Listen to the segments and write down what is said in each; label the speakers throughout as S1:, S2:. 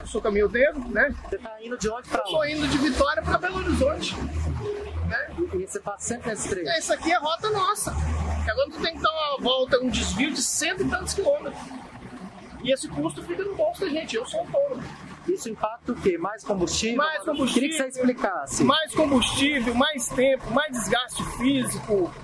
S1: Eu sou caminhoneiro, né?
S2: Você tá indo de onde pra onde?
S1: indo de Vitória para Belo Horizonte. Né?
S2: E você passa sempre nesse trecho?
S1: Essa aqui é a rota nossa. Agora tu tem que dar uma volta, um desvio de cento e tantos quilômetros. E esse custo fica no bolso da gente. Eu sou autônomo.
S2: Isso impacta o quê? Mais combustível?
S1: Mais combustível.
S2: Queria que você explicasse.
S1: Mais combustível, mais tempo, mais desgaste físico.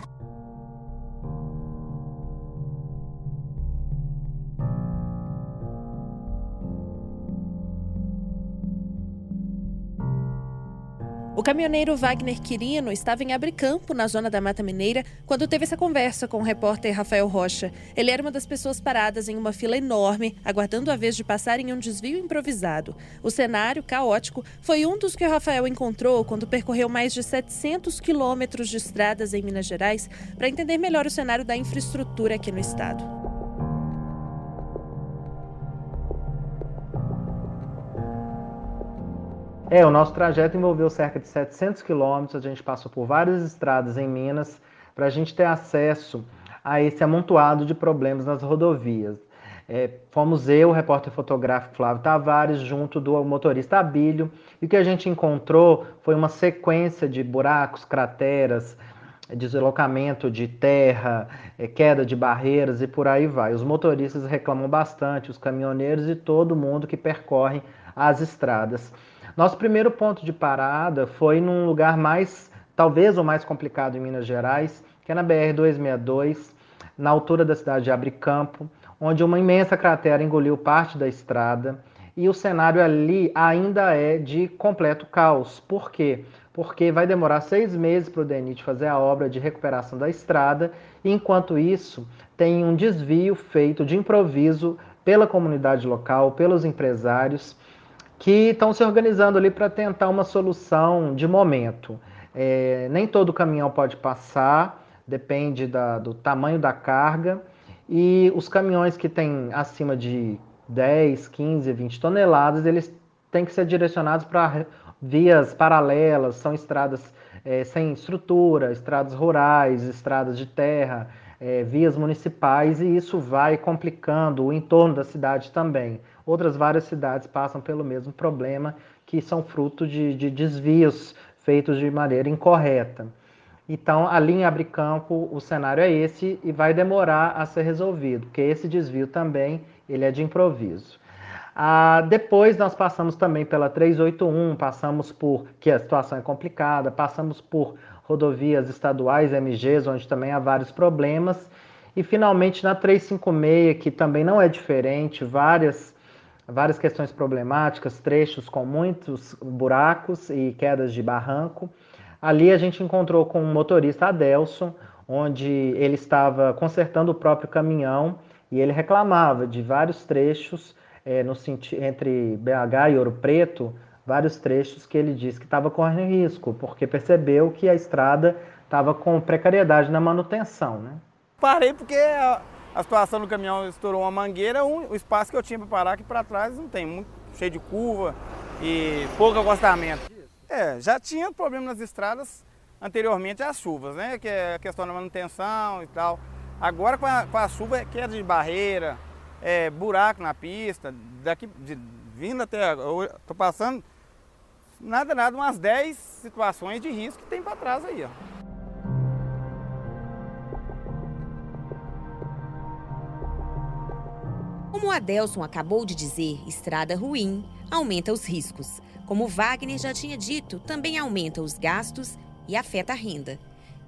S3: Caminhoneiro Wagner Quirino estava em Abricampo, na zona da Mata Mineira, quando teve essa conversa com o repórter Rafael Rocha. Ele era uma das pessoas paradas em uma fila enorme, aguardando a vez de passar em um desvio improvisado. O cenário, caótico, foi um dos que o Rafael encontrou quando percorreu mais de 700 quilômetros de estradas em Minas Gerais para entender melhor o cenário da infraestrutura aqui no estado.
S4: É, o nosso trajeto envolveu cerca de 700 quilômetros, a gente passou por várias estradas em Minas para a gente ter acesso a esse amontoado de problemas nas rodovias. É, fomos eu, o repórter fotográfico Flávio Tavares, junto do motorista Abílio, e o que a gente encontrou foi uma sequência de buracos, crateras, deslocamento de terra, é, queda de barreiras e por aí vai. Os motoristas reclamam bastante, os caminhoneiros e todo mundo que percorre as estradas. Nosso primeiro ponto de parada foi num lugar mais, talvez o mais complicado em Minas Gerais, que é na BR-262, na altura da cidade de Abricampo, onde uma imensa cratera engoliu parte da estrada e o cenário ali ainda é de completo caos. Por quê? Porque vai demorar seis meses para o DENIT fazer a obra de recuperação da estrada, e enquanto isso, tem um desvio feito de improviso pela comunidade local, pelos empresários que estão se organizando ali para tentar uma solução de momento. É, nem todo caminhão pode passar, depende da, do tamanho da carga, e os caminhões que têm acima de 10, 15, 20 toneladas, eles têm que ser direcionados para vias paralelas, são estradas é, sem estrutura, estradas rurais, estradas de terra, é, vias municipais, e isso vai complicando o entorno da cidade também. Outras várias cidades passam pelo mesmo problema, que são fruto de, de desvios feitos de maneira incorreta. Então, ali em Abricampo, o cenário é esse e vai demorar a ser resolvido, porque esse desvio também ele é de improviso. Ah, depois nós passamos também pela 381, passamos por, que a situação é complicada, passamos por rodovias estaduais, MGs, onde também há vários problemas, e finalmente na 356, que também não é diferente, várias, várias questões problemáticas, trechos com muitos buracos e quedas de barranco. Ali a gente encontrou com o motorista Adelson, onde ele estava consertando o próprio caminhão e ele reclamava de vários trechos é, no entre BH e Ouro Preto, vários trechos que ele disse que estava correndo risco, porque percebeu que a estrada estava com precariedade na manutenção. Né?
S5: Parei porque a, a situação do caminhão estourou uma mangueira, um, o espaço que eu tinha para parar aqui para trás não tem, muito cheio de curva e pouco acostamento. É, já tinha problema nas estradas anteriormente às chuvas, né? Que é a questão da manutenção e tal. Agora com a, com a chuva é queda de barreira, é, buraco na pista, daqui de, vindo até. Tô passando nada, nada, umas 10 situações de risco que tem para trás aí, ó.
S6: Como o Adelson acabou de dizer, estrada ruim aumenta os riscos. Como Wagner já tinha dito, também aumenta os gastos e afeta a renda.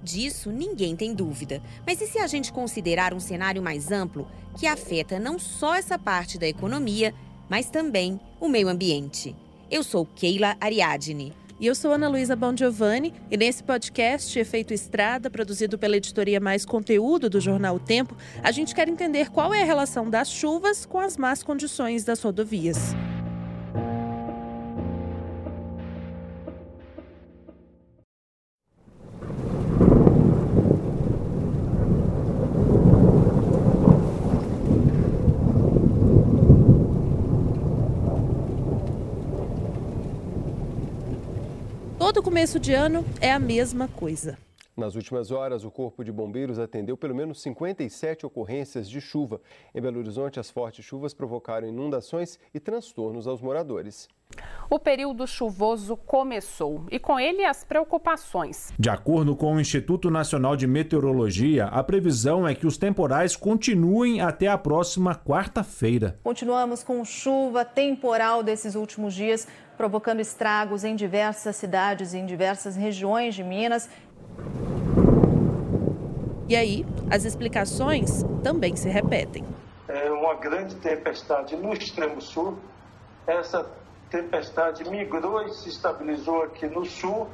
S6: Disso ninguém tem dúvida. Mas e se a gente considerar um cenário mais amplo que afeta não só essa parte da economia, mas também o meio ambiente? Eu sou Keila Ariadne.
S3: E eu sou Ana Luísa Bongiovanni e nesse podcast Efeito Estrada, produzido pela editoria Mais Conteúdo do jornal o Tempo, a gente quer entender qual é a relação das chuvas com as más condições das rodovias. Começo de ano é a mesma coisa.
S7: Nas últimas horas, o Corpo de Bombeiros atendeu pelo menos 57 ocorrências de chuva. Em Belo Horizonte, as fortes chuvas provocaram inundações e transtornos aos moradores.
S8: O período chuvoso começou e com ele as preocupações.
S9: De acordo com o Instituto Nacional de Meteorologia, a previsão é que os temporais continuem até a próxima quarta-feira.
S10: Continuamos com chuva temporal desses últimos dias, provocando estragos em diversas cidades e em diversas regiões de Minas.
S3: E aí, as explicações também se repetem.
S11: É uma grande tempestade no extremo sul. Essa tempestade migrou e se estabilizou aqui no sul,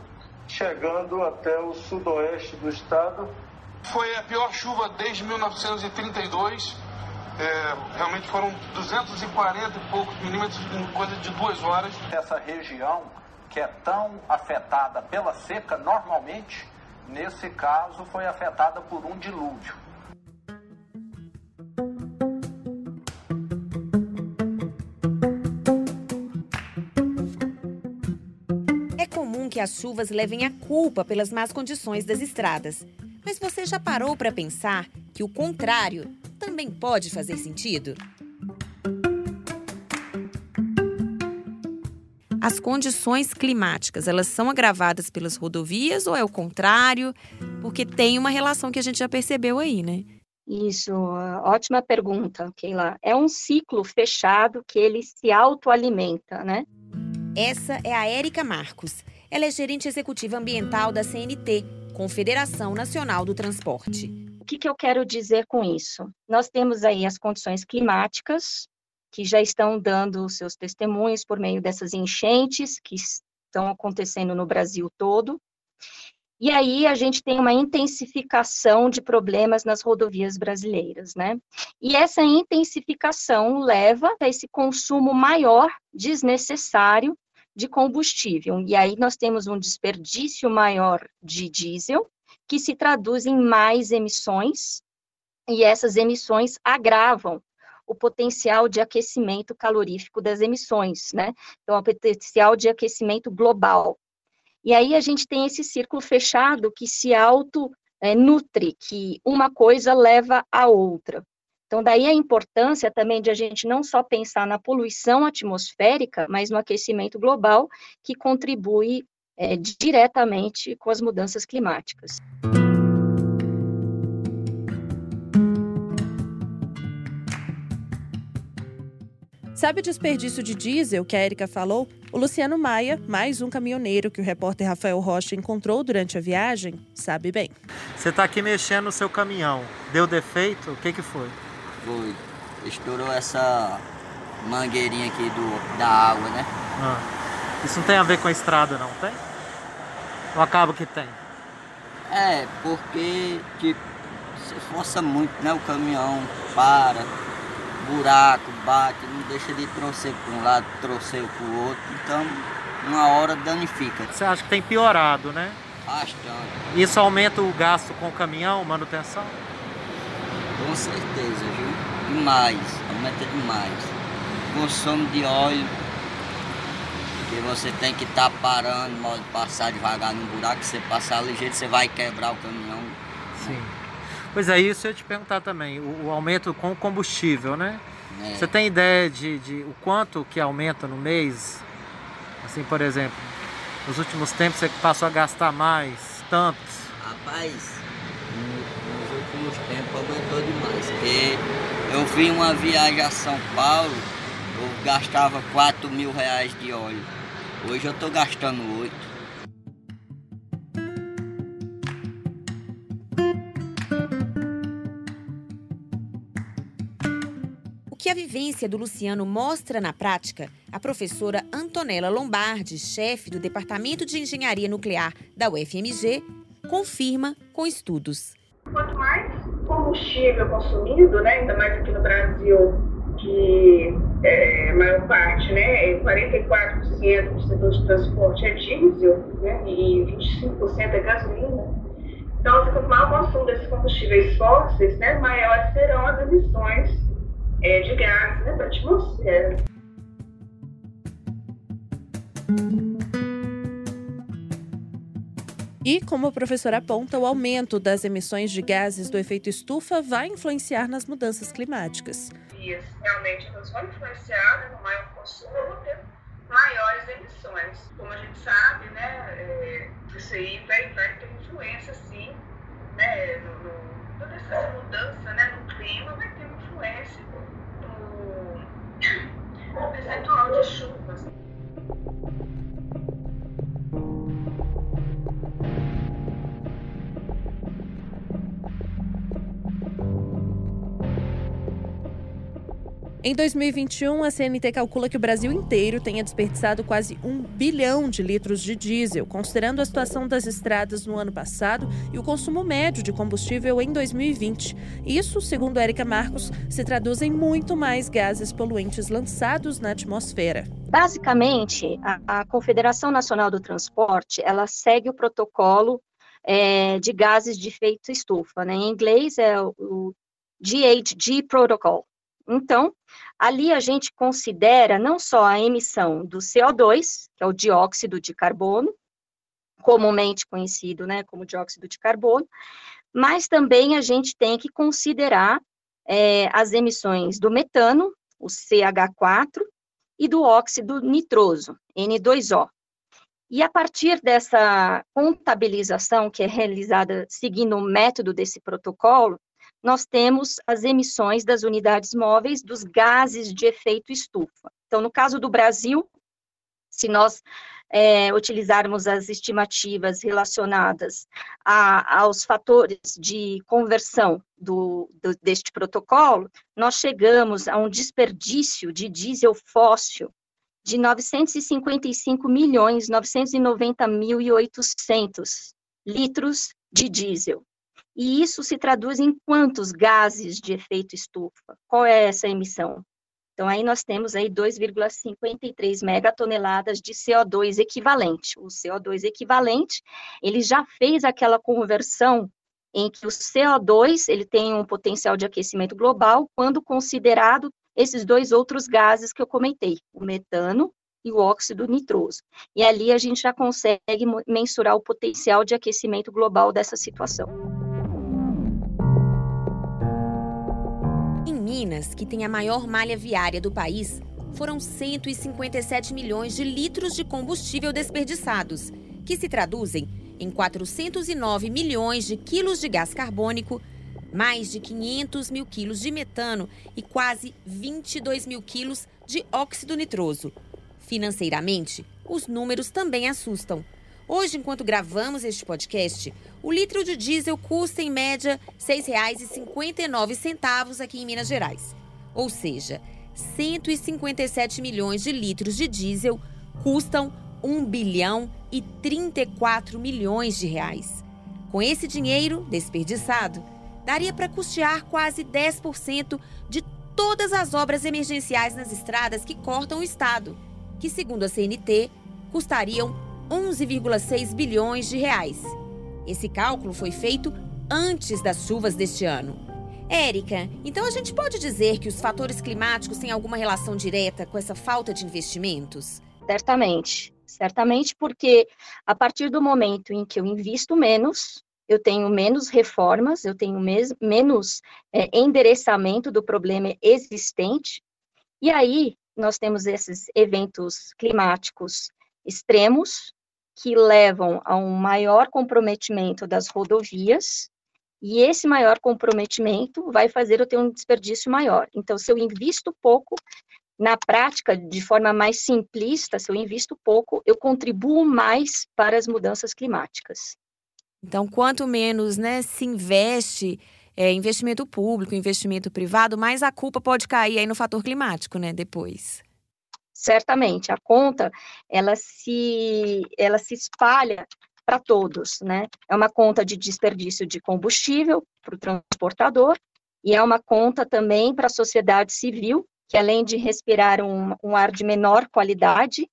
S11: chegando até o sudoeste do estado.
S12: Foi a pior chuva desde 1932. É, realmente foram 240 e poucos milímetros em coisa de duas horas.
S13: Essa região que é tão afetada pela seca, normalmente, nesse caso, foi afetada por um dilúvio.
S6: É comum que as chuvas levem a culpa pelas más condições das estradas. Mas você já parou para pensar que o contrário também pode fazer sentido? As condições climáticas, elas são agravadas pelas rodovias ou é o contrário? Porque tem uma relação que a gente já percebeu aí, né?
S14: Isso, ótima pergunta, Keila. É um ciclo fechado que ele se autoalimenta, né?
S6: Essa é a Érica Marcos. Ela é gerente executiva ambiental da CNT, Confederação Nacional do Transporte.
S14: Que, que eu quero dizer com isso? Nós temos aí as condições climáticas, que já estão dando seus testemunhos por meio dessas enchentes que estão acontecendo no Brasil todo. E aí a gente tem uma intensificação de problemas nas rodovias brasileiras, né? E essa intensificação leva a esse consumo maior desnecessário de combustível. E aí nós temos um desperdício maior de diesel, que se traduz em mais emissões, e essas emissões agravam o potencial de aquecimento calorífico das emissões, né? Então, o potencial de aquecimento global. E aí a gente tem esse círculo fechado que se auto é, nutre, que uma coisa leva a outra. Então, daí a importância também de a gente não só pensar na poluição atmosférica, mas no aquecimento global, que contribui é, diretamente com as mudanças climáticas.
S3: Sabe o desperdício de diesel que a Erika falou? O Luciano Maia, mais um caminhoneiro que o repórter Rafael Rocha encontrou durante a viagem, sabe bem.
S15: Você está aqui mexendo no seu caminhão. Deu defeito? O que, que foi?
S16: Foi. Estourou essa mangueirinha aqui do, da água, né?
S15: Ah. Isso não tem a ver com a estrada, não tem? Ou acaba que tem?
S16: É, porque tipo, você força muito, né? O caminhão para, buraco, bate, não deixa de trouxer para um lado, trouxer para o outro, então uma hora danifica.
S15: Você acha que tem piorado, né?
S16: Bastante.
S15: Isso aumenta o gasto com o caminhão, manutenção?
S16: Com certeza, viu? Demais, aumenta demais. Consumo de óleo, que você tem que estar tá parando, modo passar devagar no buraco, se você passar ligeiro, você vai quebrar o caminhão.
S15: Sim. Pois é, isso eu ia te perguntar também, o, o aumento com o combustível, né? É. Você tem ideia de, de o quanto que aumenta no mês? Assim, por exemplo, nos últimos tempos você passou a gastar mais, tanto?
S16: Rapaz, nos últimos tempos aumentou demais, porque eu vi uma viagem a São Paulo, eu gastava 4 mil reais de óleo. Hoje eu tô gastando 8.
S6: que a vivência do Luciano mostra na prática, a professora Antonella Lombardi, chefe do Departamento de Engenharia Nuclear da UFMG, confirma com estudos.
S17: Quanto mais combustível consumido, né, ainda mais aqui no Brasil, que é, a maior parte, né, 44% do setor de transporte é diesel né, e 25% é gasolina. Então, maior o consumo desses combustíveis fósseis, né, maiores serão as emissões é, de gás né, para a atmosfera.
S3: E, como o professor aponta, o aumento das emissões de gases do efeito estufa vai influenciar nas mudanças climáticas.
S17: Realmente elas vão influenciar né, no maior consumo, vão ter maiores emissões. Como a gente sabe, né, é, isso aí vai, vai ter influência, sim, né, no, no, toda essa mudança né, no clima vai ter influência no, percentual de chuvas.
S3: Em 2021, a CNT calcula que o Brasil inteiro tenha desperdiçado quase um bilhão de litros de diesel, considerando a situação das estradas no ano passado e o consumo médio de combustível em 2020. Isso, segundo Érica Marcos, se traduz em muito mais gases poluentes lançados na atmosfera.
S14: Basicamente, a, a Confederação Nacional do Transporte ela segue o protocolo é, de gases de efeito estufa. Né? Em inglês é o, GHG Protocol. Então, ali a gente considera não só a emissão do CO2, que é o dióxido de carbono, comumente conhecido né, como dióxido de carbono, mas também a gente tem que considerar é, as emissões do metano, o CH4, e do óxido nitroso, N2O. E a partir dessa contabilização que é realizada seguindo o método desse protocolo, nós temos as emissões das unidades móveis dos gases de efeito estufa. Então, no caso do Brasil, se nós é, utilizarmos as estimativas relacionadas a, aos fatores de conversão do, do, deste protocolo, nós chegamos a um desperdício de diesel fóssil de 955 milhões 990 mil e 800 litros de diesel. E isso se traduz em quantos gases de efeito estufa? Qual é essa emissão? Então, aí nós temos aí 2,53 megatoneladas de CO2 equivalente. O CO2 equivalente, ele já fez aquela conversão em que o CO2, ele tem um potencial de aquecimento global quando considerado esses dois outros gases que eu comentei, o metano e o óxido nitroso. E ali a gente já consegue mensurar o potencial de aquecimento global dessa situação.
S6: Minas, que tem a maior malha viária do país, foram 157 milhões de litros de combustível desperdiçados, que se traduzem em 409 milhões de quilos de gás carbônico, mais de 500 mil quilos de metano e quase 22 mil quilos de óxido nitroso. Financeiramente, os números também assustam. Hoje, enquanto gravamos este podcast, o litro de diesel custa em média R$ 6,59 aqui em Minas Gerais. Ou seja, 157 milhões de litros de diesel custam 1 bilhão e 34 milhões de reais. Com esse dinheiro desperdiçado, daria para custear quase 10% de todas as obras emergenciais nas estradas que cortam o estado, que, segundo a CNT, custariam 11,6 bilhões de reais. Esse cálculo foi feito antes das chuvas deste ano. Érica, então a gente pode dizer que os fatores climáticos têm alguma relação direta com essa falta de investimentos?
S14: Certamente. Certamente porque a partir do momento em que eu invisto menos, eu tenho menos reformas, eu tenho mes- menos é, endereçamento do problema existente, e aí nós temos esses eventos climáticos extremos, que levam a um maior comprometimento das rodovias, e esse maior comprometimento vai fazer eu ter um desperdício maior. Então, se eu invisto pouco, na prática, de forma mais simplista, se eu invisto pouco, eu contribuo mais para as mudanças climáticas.
S6: Então, quanto menos né, se investe, é, investimento público, investimento privado, mais a culpa pode cair aí no fator climático, né, depois
S14: certamente a conta ela se ela se espalha para todos, né? É uma conta de desperdício de combustível para o transportador e é uma conta também para a sociedade civil que além de respirar um, um, ar de menor qualidade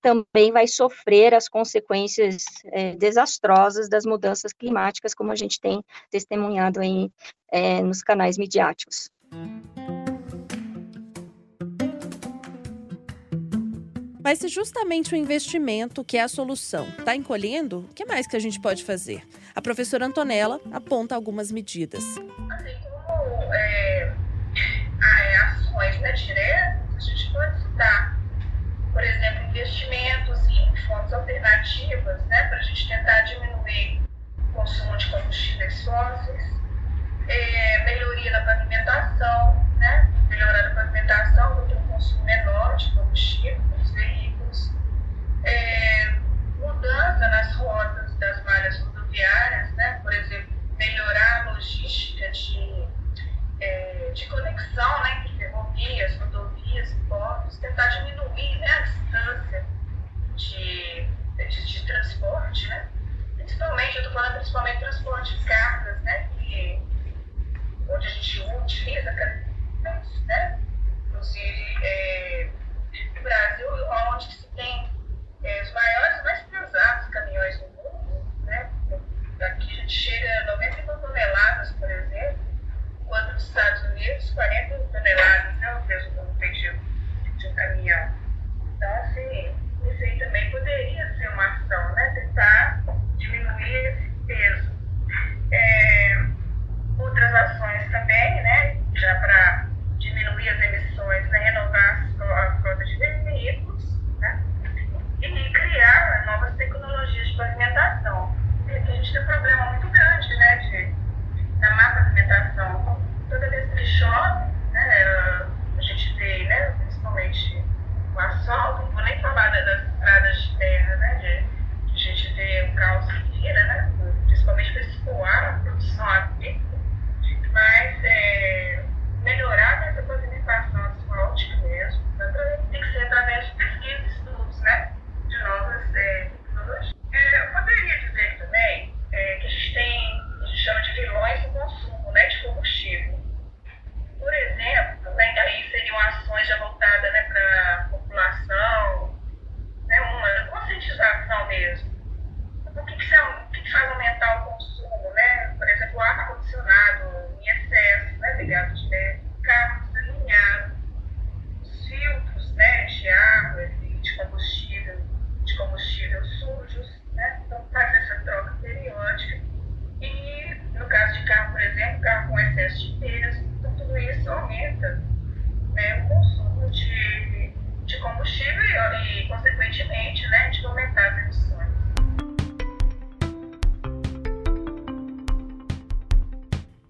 S14: também vai sofrer as consequências é, desastrosas das mudanças climáticas, como a gente tem testemunhado em, é, nos canais midiáticos.
S3: Mas se justamente o investimento, que é a solução, está encolhendo, o que mais que a gente pode fazer? A professora Antonella aponta algumas medidas.
S17: Assim como é, é ações né, diretas, a gente pode citar, por exemplo, investimentos em fontes alternativas, né, para a gente tentar diminuir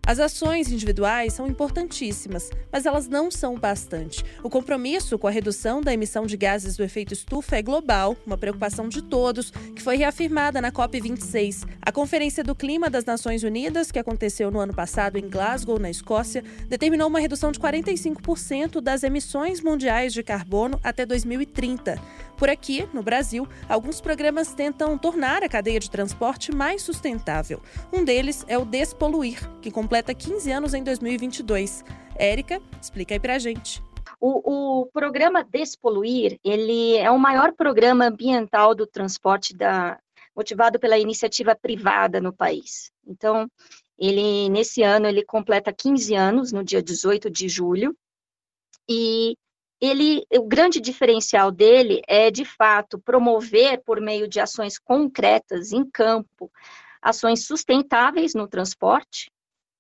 S17: As ações
S3: individuais são importantíssimas, mas elas não são bastante. O compromisso com a redução da emissão de gases do efeito estufa é global, uma preocupação de todos, que foi reafirmada na COP26. A Conferência do Clima das Nações Unidas, que aconteceu no ano passado em Glasgow, na Escócia, determinou uma redução de 45% das emissões mundiais de carbono até 2030. Por aqui, no Brasil, alguns programas tentam tornar a cadeia de transporte mais sustentável. Um deles é o Despoluir, que completa 15 anos em 2022. Érica, explica aí pra gente.
S14: O, o, programa Despoluir, ele é o maior programa ambiental do transporte da, motivado pela iniciativa privada no país. Então, ele nesse ano ele completa 15 anos no dia 18 de julho e ele, o grande diferencial dele é, de fato, promover, por meio de ações concretas em campo, ações sustentáveis no transporte,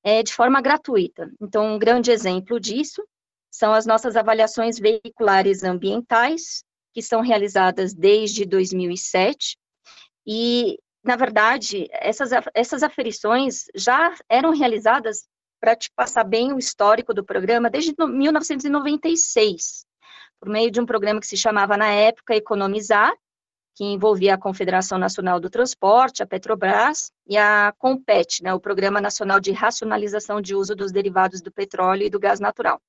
S14: é, de forma gratuita. Então, um grande exemplo disso são as nossas avaliações veiculares ambientais, que são realizadas desde 2007, e, na verdade, essas, essas aferições já eram realizadas para te passar bem o histórico do programa desde 1996 por meio de um programa que se chamava, na época, Economizar, que envolvia a Confederação Nacional do Transporte, a Petrobras, e a COMPET, né, o Programa Nacional de Racionalização de Uso dos Derivados do Petróleo e do Gás Natural.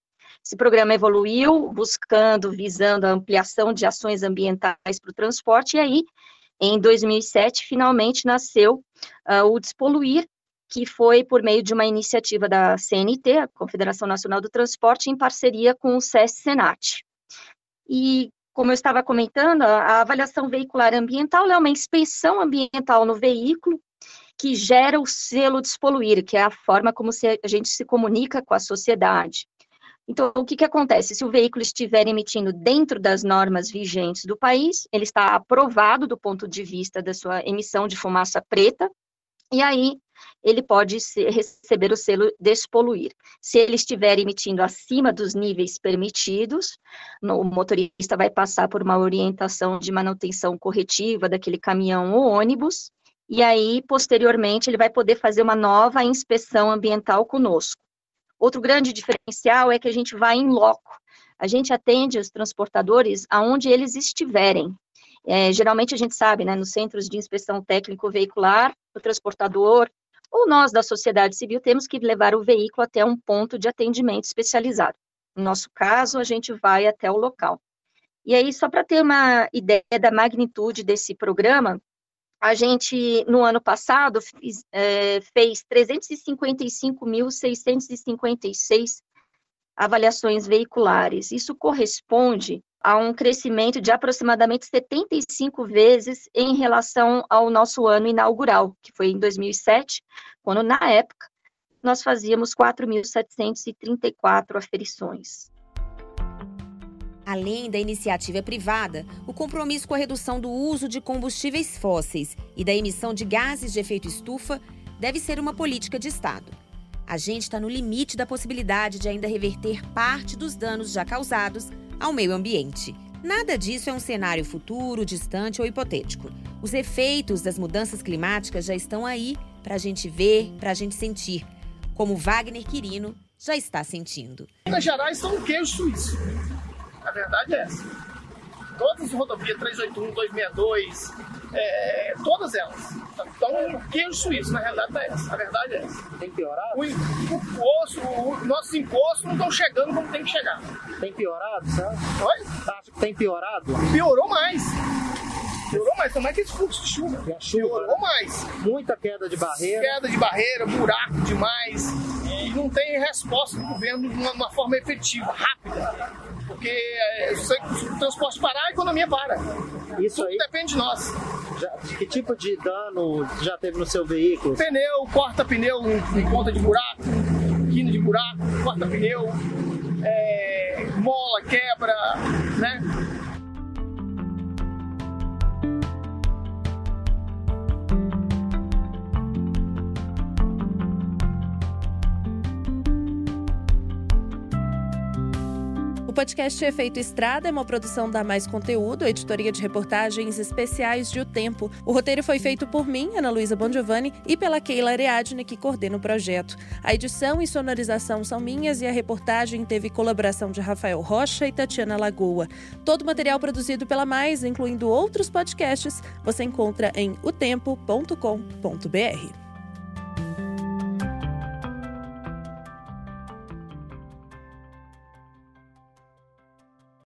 S14: Esse programa evoluiu, buscando, visando a ampliação de ações ambientais para o transporte, e aí, em 2007, finalmente nasceu uh, o Despoluir, que foi por meio de uma iniciativa da CNT, a Confederação Nacional do Transporte, em parceria com o SES-SENAT. E, como eu estava comentando, a avaliação veicular ambiental é uma inspeção ambiental no veículo que gera o selo despoluir, que é a forma como a gente se comunica com a sociedade. Então, o que, que acontece? Se o veículo estiver emitindo dentro das normas vigentes do país, ele está aprovado do ponto de vista da sua emissão de fumaça preta, e aí ele pode ser, receber o selo despoluir. Se ele estiver emitindo acima dos níveis permitidos, o motorista vai passar por uma orientação de manutenção corretiva daquele caminhão ou ônibus, e aí, posteriormente, ele vai poder fazer uma nova inspeção ambiental conosco. Outro grande diferencial é que a gente vai em loco. A gente atende os transportadores aonde eles estiverem. É, geralmente a gente sabe, né, nos centros de inspeção técnico-veicular, o transportador ou nós da sociedade civil temos que levar o veículo até um ponto de atendimento especializado. No nosso caso, a gente vai até o local. E aí, só para ter uma ideia da magnitude desse programa, a gente, no ano passado, fiz, é, fez 355.656 avaliações veiculares. Isso corresponde a um crescimento de aproximadamente 75 vezes em relação ao nosso ano inaugural, que foi em 2007, quando, na época, nós fazíamos 4.734 aferições.
S6: Além da iniciativa privada, o compromisso com a redução do uso de combustíveis fósseis e da emissão de gases de efeito estufa deve ser uma política de Estado. A gente está no limite da possibilidade de ainda reverter parte dos danos já causados ao meio ambiente. Nada disso é um cenário futuro, distante ou hipotético. Os efeitos das mudanças climáticas já estão aí para a gente ver, para a gente sentir, como Wagner Quirino já está sentindo.
S1: Minas Gerais são um queijo suíço. A verdade é essa. Todas as rodovias 381, 262, é, todas elas. Então, queijo suíço, na realidade é essa. A verdade é essa.
S2: Tem piorado?
S1: O, o osso, o, nossos impostos não estão chegando como tem que chegar.
S2: Tem piorado, sabe?
S1: Oi?
S2: Acho que tem piorado?
S1: Piorou mais. Piorou mais, também que esse fluxo de chuva.
S2: E a chuva
S1: Piorou
S2: né?
S1: mais.
S2: Muita queda de barreira.
S1: Queda de barreira, buraco demais. E não tem resposta do governo de uma, uma forma efetiva, rápida. Porque é, se o transporte parar, a economia para.
S2: Isso
S1: Tudo
S2: aí.
S1: depende de nós.
S2: Já, que tipo de dano já teve no seu veículo?
S1: Pneu, corta pneu em, ponta de buraco, quina de buraco, corta pneu, é, mola, quebra, né?
S3: Podcast Efeito Estrada é uma produção da Mais Conteúdo, editoria de reportagens especiais de O Tempo. O roteiro foi feito por mim, Ana Luísa Bongiovanni, e pela Keila Ariadne, que coordena o projeto. A edição e sonorização são minhas e a reportagem teve colaboração de Rafael Rocha e Tatiana Lagoa. Todo o material produzido pela Mais, incluindo outros podcasts, você encontra em otempo.com.br.